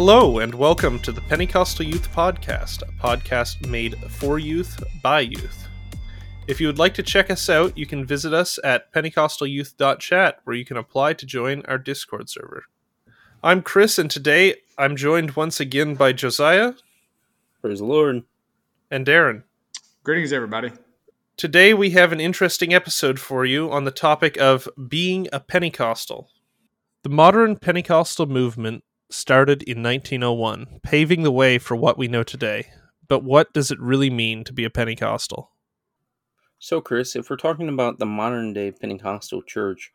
Hello, and welcome to the Pentecostal Youth Podcast, a podcast made for youth by youth. If you would like to check us out, you can visit us at pentecostalyouth.chat, where you can apply to join our Discord server. I'm Chris, and today I'm joined once again by Josiah. Praise the Lord. And Darren. Greetings, everybody. Today we have an interesting episode for you on the topic of being a Pentecostal. The modern Pentecostal movement started in 1901, paving the way for what we know today. But what does it really mean to be a Pentecostal? So, Chris, if we're talking about the modern day Pentecostal church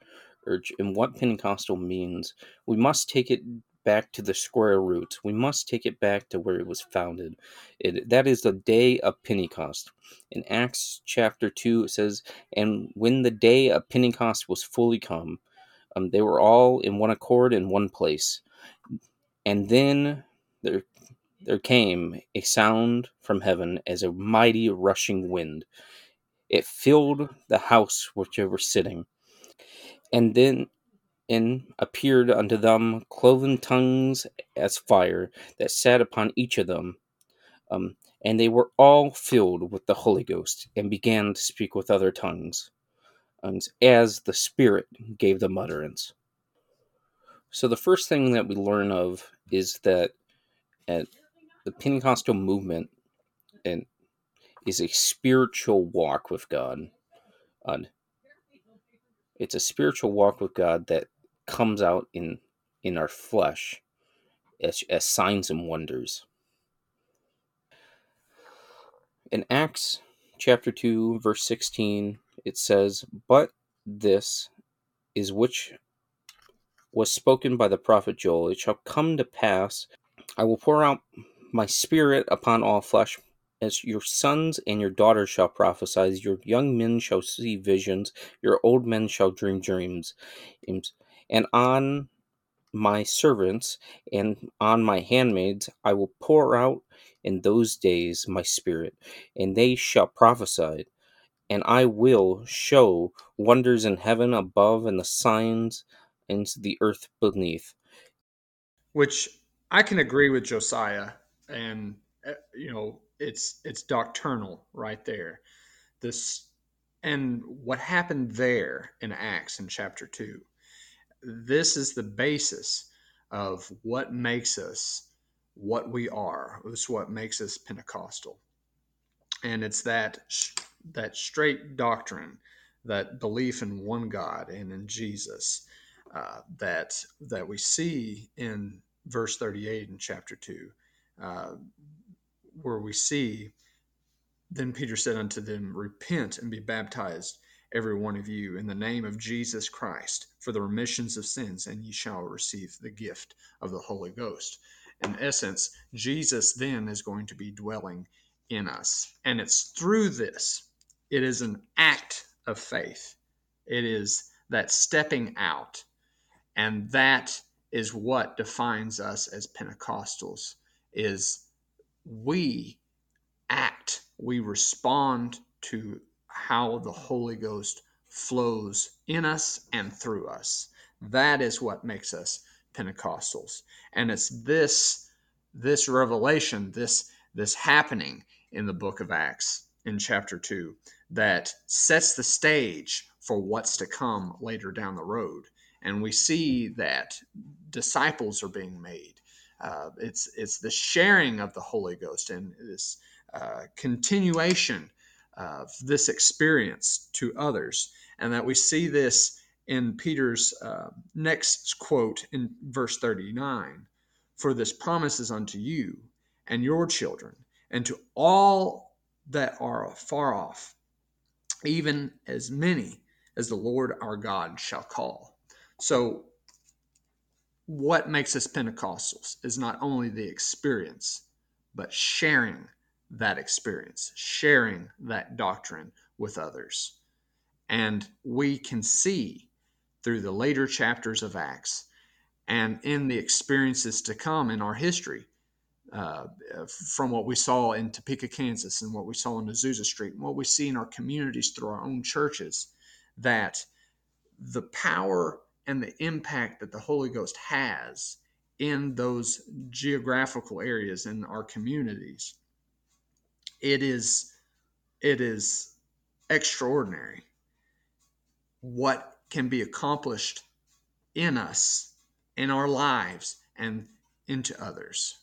and what Pentecostal means, we must take it back to the square root. We must take it back to where it was founded. It, that is the day of Pentecost. In Acts chapter 2, it says, And when the day of Pentecost was fully come, um, they were all in one accord in one place. And then there, there came a sound from heaven as a mighty rushing wind. It filled the house which they were sitting. And then and appeared unto them cloven tongues as fire that sat upon each of them. Um, and they were all filled with the Holy Ghost and began to speak with other tongues, as the Spirit gave them utterance. So, the first thing that we learn of is that at the Pentecostal movement and is a spiritual walk with God. It's a spiritual walk with God that comes out in in our flesh as, as signs and wonders. In Acts chapter 2 verse 16 it says, "But this is which was spoken by the prophet Joel, it shall come to pass, I will pour out my spirit upon all flesh, as your sons and your daughters shall prophesy, your young men shall see visions, your old men shall dream dreams and on my servants and on my handmaids I will pour out in those days my spirit, and they shall prophesy. And I will show wonders in heaven above and the signs in the earth beneath. Which I can agree with Josiah, and eh, you know it's it's doctrinal right there. This and what happened there in Acts in chapter two this is the basis of what makes us what we are. It's what makes us Pentecostal, and it's that that straight doctrine, that belief in one God and in Jesus, uh, that that we see in verse thirty-eight in chapter two, uh, where we see. Then Peter said unto them, Repent and be baptized, every one of you in the name of Jesus Christ for the remissions of sins, and ye shall receive the gift of the Holy Ghost. In essence, Jesus then is going to be dwelling in us. And it's through this, it is an act of faith. It is that stepping out. And that is what defines us as Pentecostals is we act, we respond to how the Holy Ghost flows in us and through us. That is what makes us Pentecostals. And it's this this revelation, this this happening in the book of Acts in chapter 2 that sets the stage for what's to come later down the road. And we see that disciples are being made. Uh, it's it's the sharing of the Holy Ghost and this uh, continuation of this experience to others. And that we see this in Peter's uh, next quote in verse 39 For this promise is unto you and your children, and to all that are far off, even as many as the Lord our God shall call. So, what makes us Pentecostals is not only the experience, but sharing that experience, sharing that doctrine with others. And we can see through the later chapters of Acts and in the experiences to come in our history, uh, from what we saw in Topeka, Kansas, and what we saw in Azusa Street, and what we see in our communities through our own churches, that the power and the impact that the Holy Ghost has in those geographical areas in our communities it is it is extraordinary what can be accomplished in us in our lives and into others.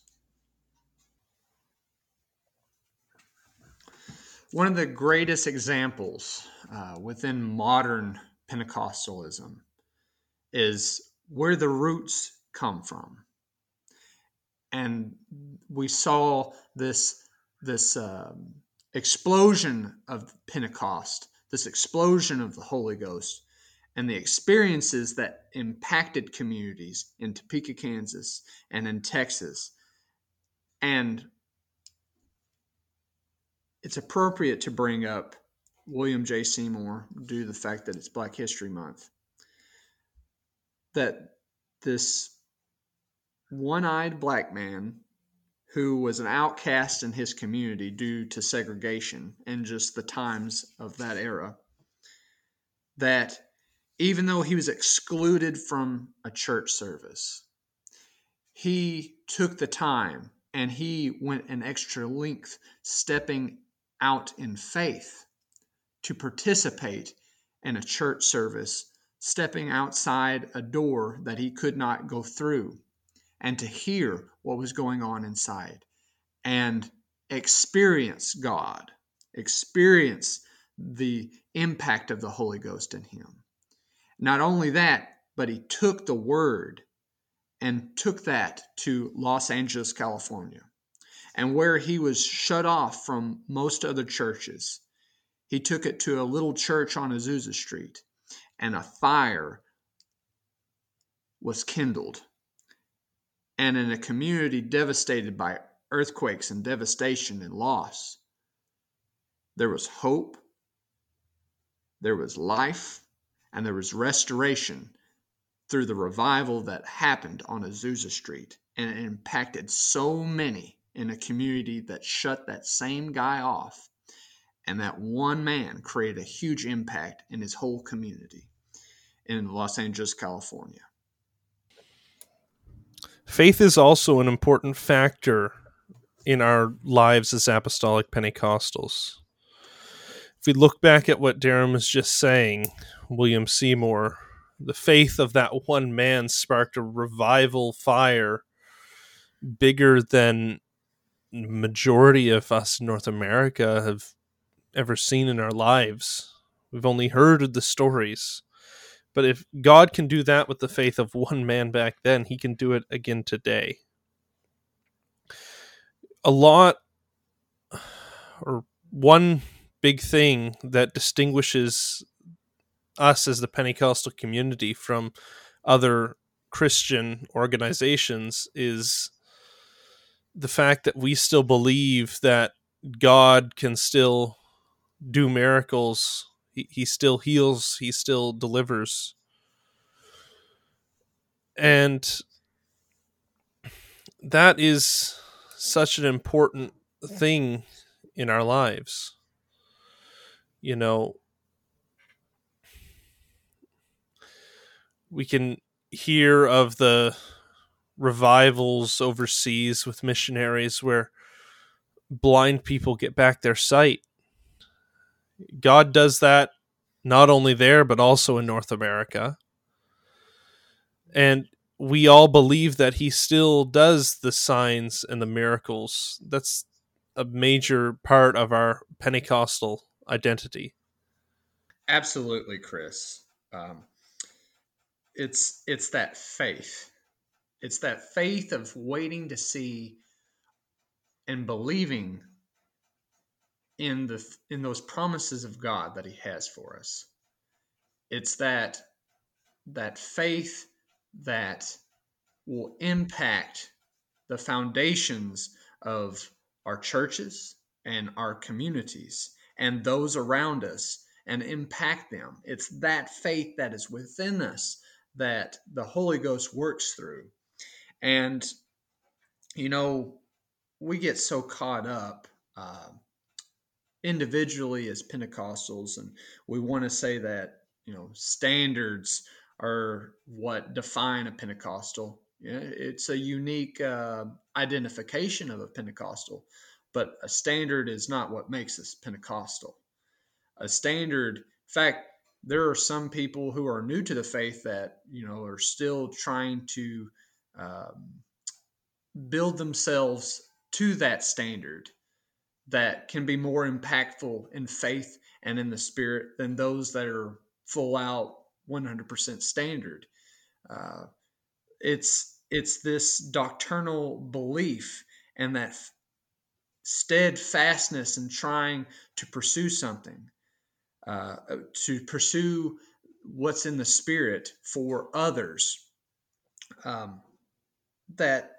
One of the greatest examples uh, within modern pentecostalism is where the roots come from and we saw this this um, explosion of Pentecost, this explosion of the Holy Ghost, and the experiences that impacted communities in Topeka, Kansas, and in Texas. And it's appropriate to bring up William J. Seymour due to the fact that it's Black History Month. That this one eyed black man who was an outcast in his community due to segregation and just the times of that era. That even though he was excluded from a church service, he took the time and he went an extra length stepping out in faith to participate in a church service, stepping outside a door that he could not go through and to hear what was going on inside and experience God, experience the impact of the Holy Ghost in him. Not only that, but he took the word and took that to Los Angeles, California. And where he was shut off from most other churches, he took it to a little church on Azusa Street, and a fire was kindled and in a community devastated by earthquakes and devastation and loss, there was hope, there was life, and there was restoration through the revival that happened on Azusa Street. And it impacted so many in a community that shut that same guy off. And that one man created a huge impact in his whole community in Los Angeles, California. Faith is also an important factor in our lives as apostolic Pentecostals. If we look back at what Darren was just saying, William Seymour, the faith of that one man sparked a revival fire bigger than majority of us in North America have ever seen in our lives. We've only heard the stories. But if God can do that with the faith of one man back then, he can do it again today. A lot, or one big thing that distinguishes us as the Pentecostal community from other Christian organizations is the fact that we still believe that God can still do miracles he, he still heals, he still delivers. And that is such an important thing in our lives. You know, we can hear of the revivals overseas with missionaries where blind people get back their sight God does that not only there, but also in North America. And we all believe that he still does the signs and the miracles. That's a major part of our Pentecostal identity. Absolutely, Chris. Um, it's it's that faith. It's that faith of waiting to see and believing in the in those promises of God that he has for us. It's that that faith that will impact the foundations of our churches and our communities and those around us and impact them. It's that faith that is within us that the Holy Ghost works through. And, you know, we get so caught up uh, individually as Pentecostals, and we want to say that you know standards are what define a Pentecostal. It's a unique uh, identification of a Pentecostal, but a standard is not what makes us Pentecostal. A standard, in fact, there are some people who are new to the faith that you know are still trying to um, build themselves to that standard that can be more impactful in faith and in the spirit than those that are full out 100% standard. Uh, it's it's this doctrinal belief and that steadfastness in trying to pursue something, uh, to pursue what's in the spirit for others. Um, that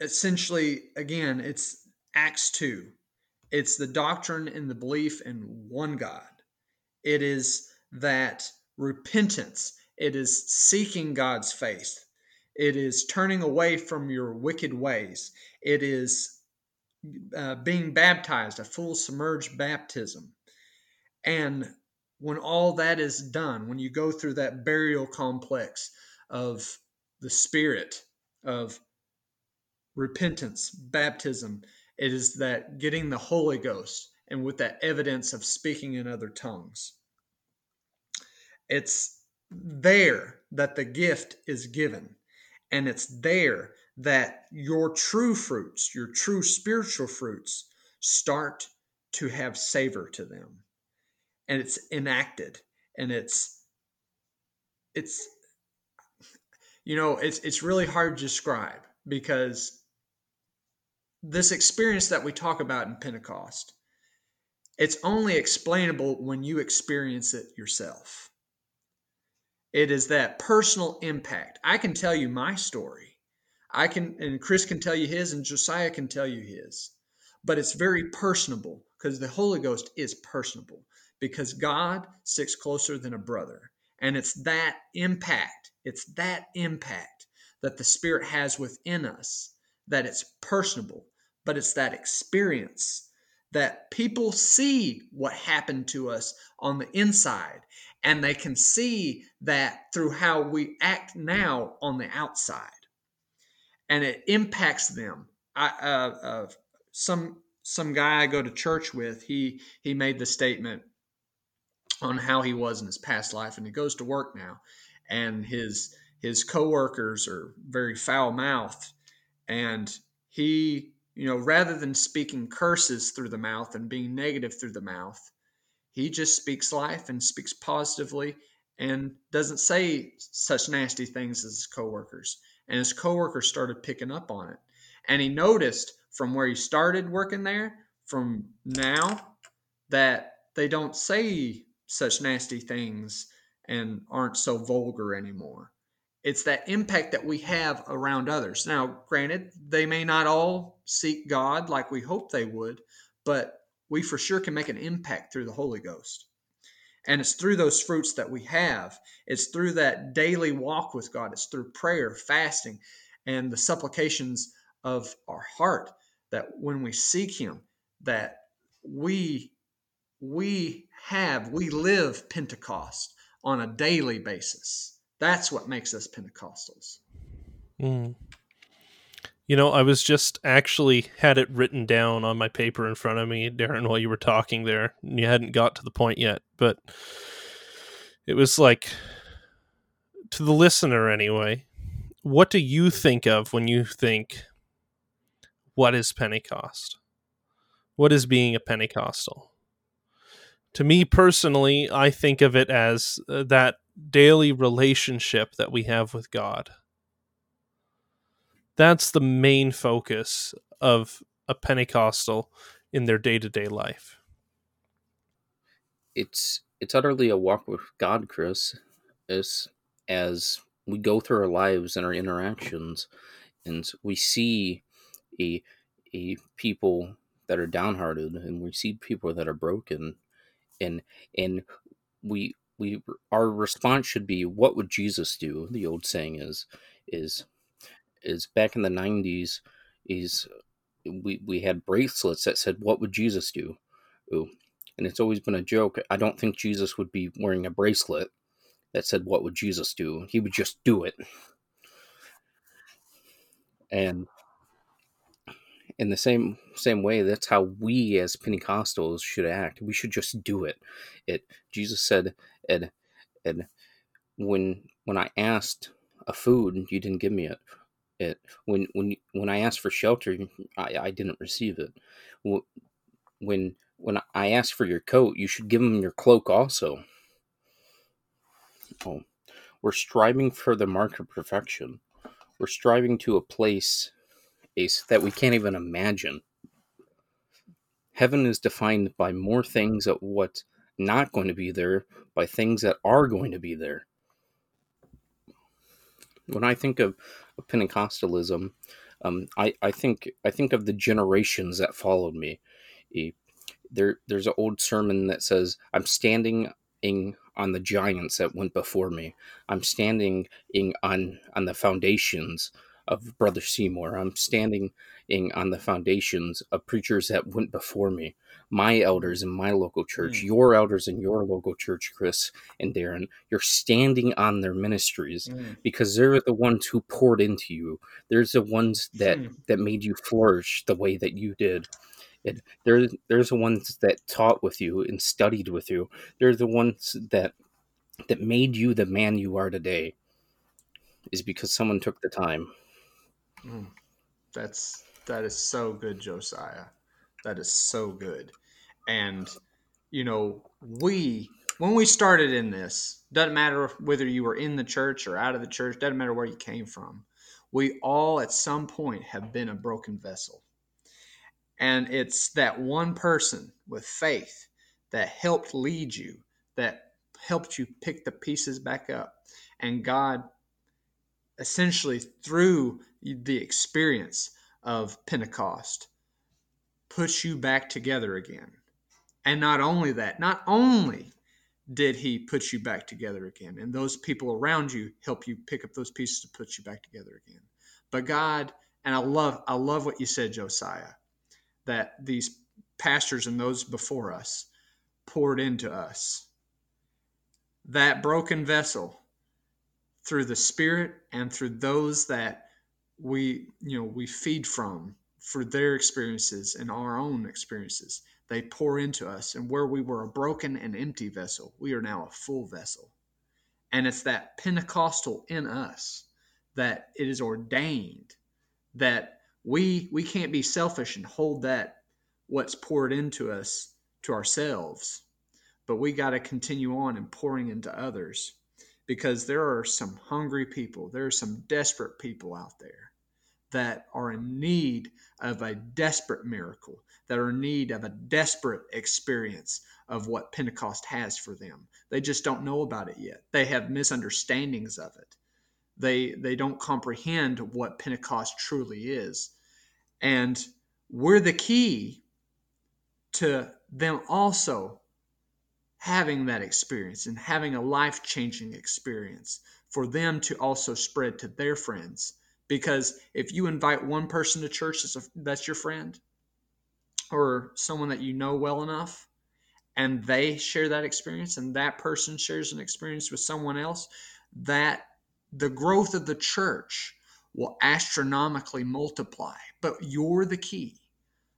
essentially, again, it's Acts 2. It's the doctrine and the belief in one God. It is that repentance, it is seeking God's face, it is turning away from your wicked ways, it is uh, being baptized, a full submerged baptism. And when all that is done, when you go through that burial complex of the Spirit, of repentance, baptism, it is that getting the Holy Ghost and with that evidence of speaking in other tongues. It's there that the gift is given. And it's there that your true fruits, your true spiritual fruits, start to have savor to them. And it's enacted. And it's, it's, you know, it's, it's really hard to describe because this experience that we talk about in Pentecost, it's only explainable when you experience it yourself. It is that personal impact. I can tell you my story. I can, and Chris can tell you his, and Josiah can tell you his. But it's very personable because the Holy Ghost is personable because God sticks closer than a brother. And it's that impact, it's that impact that the Spirit has within us that it's personable, but it's that experience that people see what happened to us on the inside and they can see that through how we act now on the outside. And it impacts them. I, uh, uh, some some guy i go to church with he he made the statement on how he was in his past life and he goes to work now and his his coworkers are very foul mouthed and he you know, rather than speaking curses through the mouth and being negative through the mouth, he just speaks life and speaks positively and doesn't say such nasty things as his coworkers. And his coworkers started picking up on it. And he noticed from where he started working there, from now, that they don't say such nasty things and aren't so vulgar anymore. It's that impact that we have around others. Now, granted, they may not all seek God like we hope they would, but we for sure can make an impact through the Holy Ghost. And it's through those fruits that we have. It's through that daily walk with God. It's through prayer, fasting, and the supplications of our heart that when we seek Him, that we we have we live Pentecost on a daily basis. That's what makes us Pentecostals. Mm. You know, I was just actually had it written down on my paper in front of me, Darren, while you were talking there. And You hadn't got to the point yet, but it was like to the listener anyway. What do you think of when you think what is Pentecost? What is being a Pentecostal? To me personally, I think of it as uh, that daily relationship that we have with God. That's the main focus of a Pentecostal in their day to day life. It's it's utterly a walk with God, Chris. As as we go through our lives and our interactions, and we see a a people that are downhearted, and we see people that are broken, and and we we our response should be what would jesus do the old saying is is is back in the 90s is we we had bracelets that said what would jesus do Ooh. and it's always been a joke i don't think jesus would be wearing a bracelet that said what would jesus do he would just do it And in the same same way, that's how we as Pentecostals should act. We should just do it. It Jesus said, and and when when I asked a food, you didn't give me it. It when when when I asked for shelter, I, I didn't receive it. When when I asked for your coat, you should give them your cloak also. Oh, we're striving for the mark of perfection. We're striving to a place Ace, that we can't even imagine. Heaven is defined by more things of what's not going to be there, by things that are going to be there. When I think of, of Pentecostalism, um, I, I think I think of the generations that followed me. There, there's an old sermon that says, "I'm standing in on the giants that went before me. I'm standing in on on the foundations of Brother Seymour. I'm standing on the foundations of preachers that went before me, my elders in my local church, mm. your elders in your local church, Chris and Darren. You're standing on their ministries mm. because they're the ones who poured into you. They're the ones that mm. that made you flourish the way that you did. It, they're, there's the ones that taught with you and studied with you. They're the ones that that made you the man you are today. Is because someone took the time. Mm, that's that is so good, Josiah. That is so good. And you know, we when we started in this, doesn't matter whether you were in the church or out of the church, doesn't matter where you came from. We all at some point have been a broken vessel. And it's that one person with faith that helped lead you, that helped you pick the pieces back up. And God essentially through the experience of Pentecost puts you back together again. And not only that, not only did he put you back together again, and those people around you help you pick up those pieces to put you back together again. But God, and I love I love what you said, Josiah, that these pastors and those before us poured into us. That broken vessel through the Spirit and through those that we, you know, we feed from for their experiences and our own experiences. They pour into us. And where we were a broken and empty vessel, we are now a full vessel. And it's that Pentecostal in us that it is ordained that we we can't be selfish and hold that what's poured into us to ourselves but we got to continue on and pouring into others because there are some hungry people, there are some desperate people out there that are in need of a desperate miracle, that are in need of a desperate experience of what Pentecost has for them. They just don't know about it yet. They have misunderstandings of it. They they don't comprehend what Pentecost truly is. And we're the key to them also having that experience and having a life changing experience for them to also spread to their friends. Because if you invite one person to church that's, a, that's your friend or someone that you know well enough, and they share that experience, and that person shares an experience with someone else, that the growth of the church will astronomically multiply. But you're the key.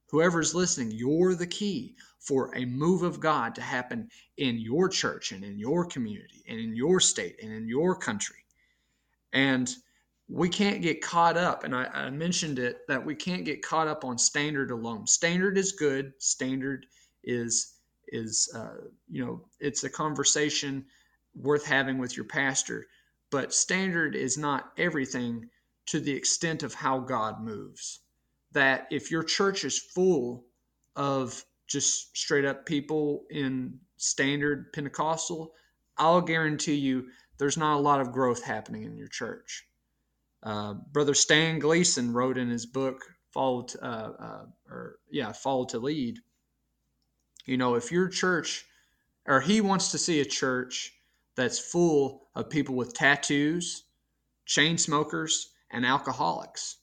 Whoever's listening, you're the key for a move of God to happen in your church and in your community and in your state and in your country. And we can't get caught up, and I, I, mentioned it that we can't get caught up on standard alone. Standard is good. Standard is is uh, you know it's a conversation worth having with your pastor, but standard is not everything to the extent of how God moves. That if your church is full of just straight up people in standard Pentecostal, I'll guarantee you there's not a lot of growth happening in your church. Uh, Brother Stan Gleason wrote in his book, "Follow to, uh, uh, or yeah, Follow to Lead." You know, if your church, or he wants to see a church that's full of people with tattoos, chain smokers, and alcoholics,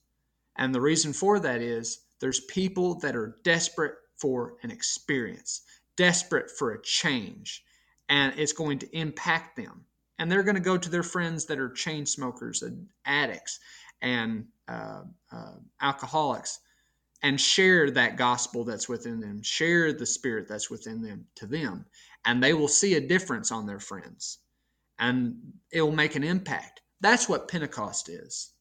and the reason for that is there's people that are desperate for an experience, desperate for a change, and it's going to impact them. And they're going to go to their friends that are chain smokers and addicts and uh, uh, alcoholics and share that gospel that's within them, share the spirit that's within them to them, and they will see a difference on their friends and it will make an impact. That's what Pentecost is.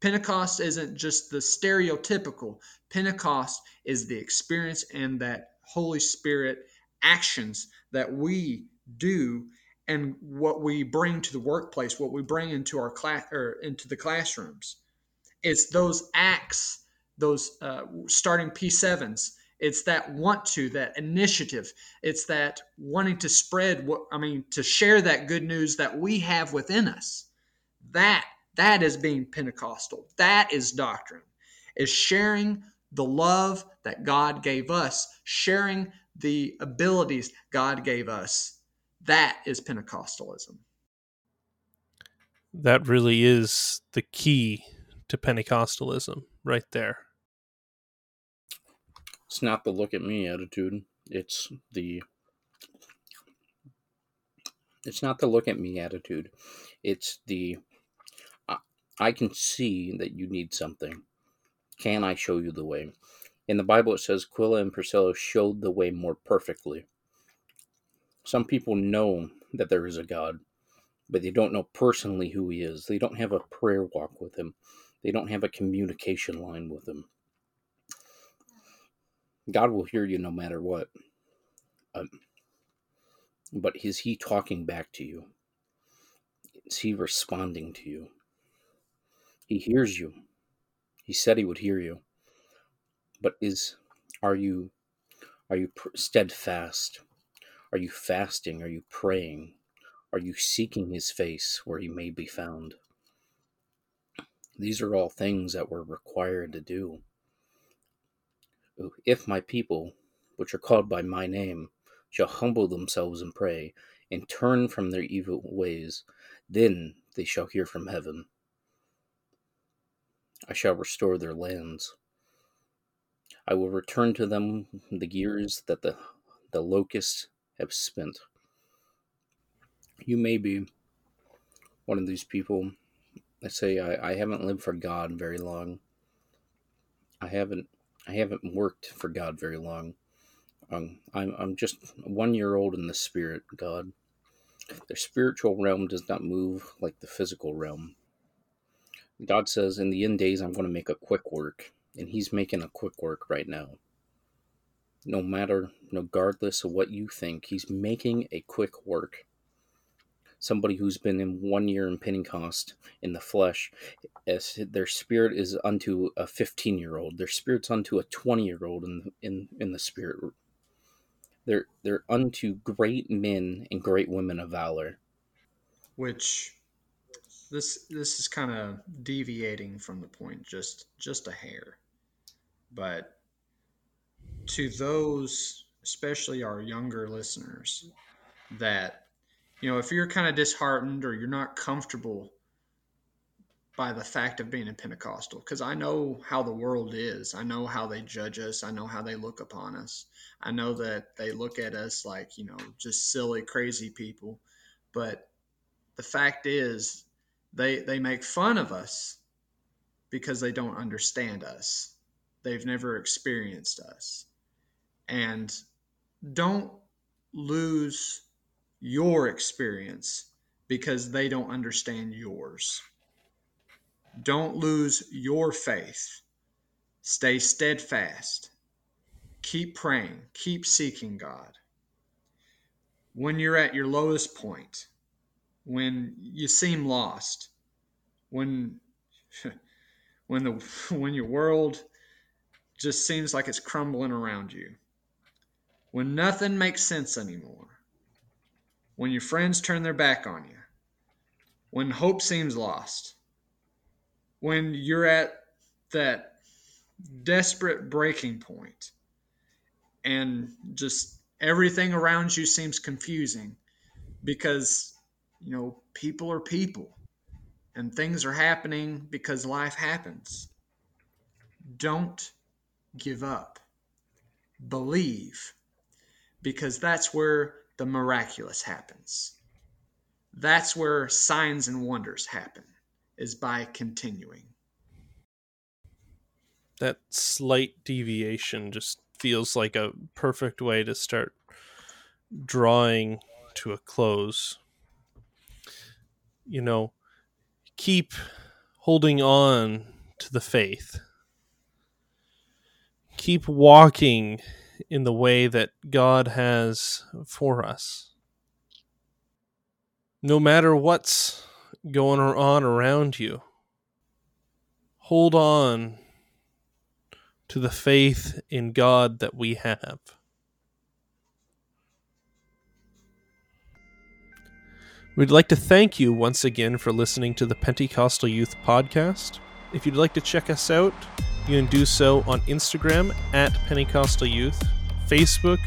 Pentecost isn't just the stereotypical, Pentecost is the experience and that Holy Spirit actions that we do and what we bring to the workplace, what we bring into our class or into the classrooms. It's those acts, those uh, starting P7s. It's that want to, that initiative. It's that wanting to spread what I mean to share that good news that we have within us. That that is being Pentecostal. That is doctrine. Is sharing the love that God gave us, sharing the abilities God gave us. That is Pentecostalism. That really is the key to Pentecostalism, right there. It's not the look at me attitude. It's the it's not the look at me attitude. It's the I can see that you need something. Can I show you the way? In the Bible, it says Aquila and Priscilla showed the way more perfectly. Some people know that there is a God, but they don't know personally who He is. They don't have a prayer walk with Him, they don't have a communication line with Him. God will hear you no matter what. Um, but is He talking back to you? Is He responding to you? He hears you. He said he would hear you. But is are you are you steadfast? Are you fasting? Are you praying? Are you seeking his face where he may be found? These are all things that we're required to do. If my people, which are called by my name, shall humble themselves and pray, and turn from their evil ways, then they shall hear from heaven I shall restore their lands. I will return to them the years that the, the locusts have spent. You may be one of these people that say I, I haven't lived for God very long. I haven't I haven't worked for God very long. Um, I'm I'm just one year old in the spirit, God. The spiritual realm does not move like the physical realm. God says, in the end days, I'm going to make a quick work. And He's making a quick work right now. No matter, regardless of what you think, He's making a quick work. Somebody who's been in one year in Pentecost in the flesh, as their spirit is unto a 15 year old, their spirit's unto a 20 year old in, in, in the spirit. They're, they're unto great men and great women of valor. Which this this is kind of deviating from the point just just a hair. But to those especially our younger listeners that you know if you're kind of disheartened or you're not comfortable by the fact of being a pentecostal because i know how the world is. I know how they judge us. I know how they look upon us. I know that they look at us like you know just silly crazy people. But the fact is they they make fun of us because they don't understand us. They've never experienced us. And don't lose your experience because they don't understand yours. Don't lose your faith. Stay steadfast. Keep praying. Keep seeking God. When you're at your lowest point, when you seem lost, when when the when your world just seems like it's crumbling around you, when nothing makes sense anymore, when your friends turn their back on you, when hope seems lost, when you're at that desperate breaking point and just everything around you seems confusing because you know, people are people and things are happening because life happens. Don't give up. Believe because that's where the miraculous happens. That's where signs and wonders happen is by continuing. that slight deviation just feels like a perfect way to start drawing to a close. You know, keep holding on to the faith. Keep walking in the way that God has for us. No matter what's going on around you, hold on to the faith in God that we have. We'd like to thank you once again for listening to the Pentecostal Youth Podcast. If you'd like to check us out, you can do so on Instagram at Pentecostal Youth, Facebook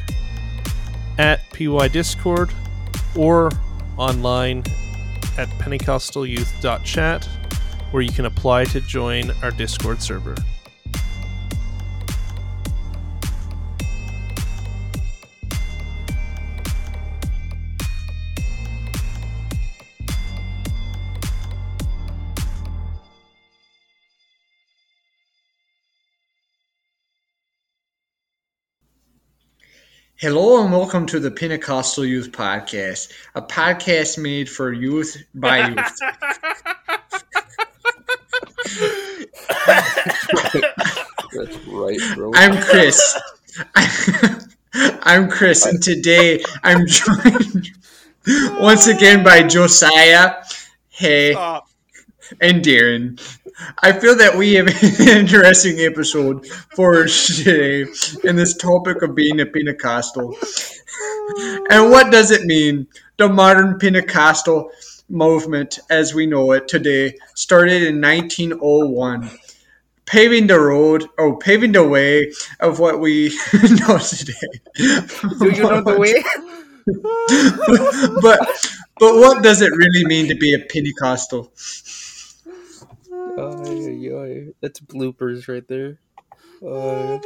at PY Discord, or online at pentecostalyouth.chat, where you can apply to join our Discord server. Hello and welcome to the Pentecostal Youth Podcast, a podcast made for youth by youth. That's right, bro. I'm Chris. I'm Chris, and today I'm joined once again by Josiah, Hey, Stop. and Darren. I feel that we have an interesting episode for today in this topic of being a Pentecostal. And what does it mean? The modern Pentecostal movement, as we know it today, started in 1901, paving the road, or paving the way of what we know today. Do you know the way? but but what does it really mean to be a Pentecostal? Ay, ay, ay. That's bloopers right there. Uh,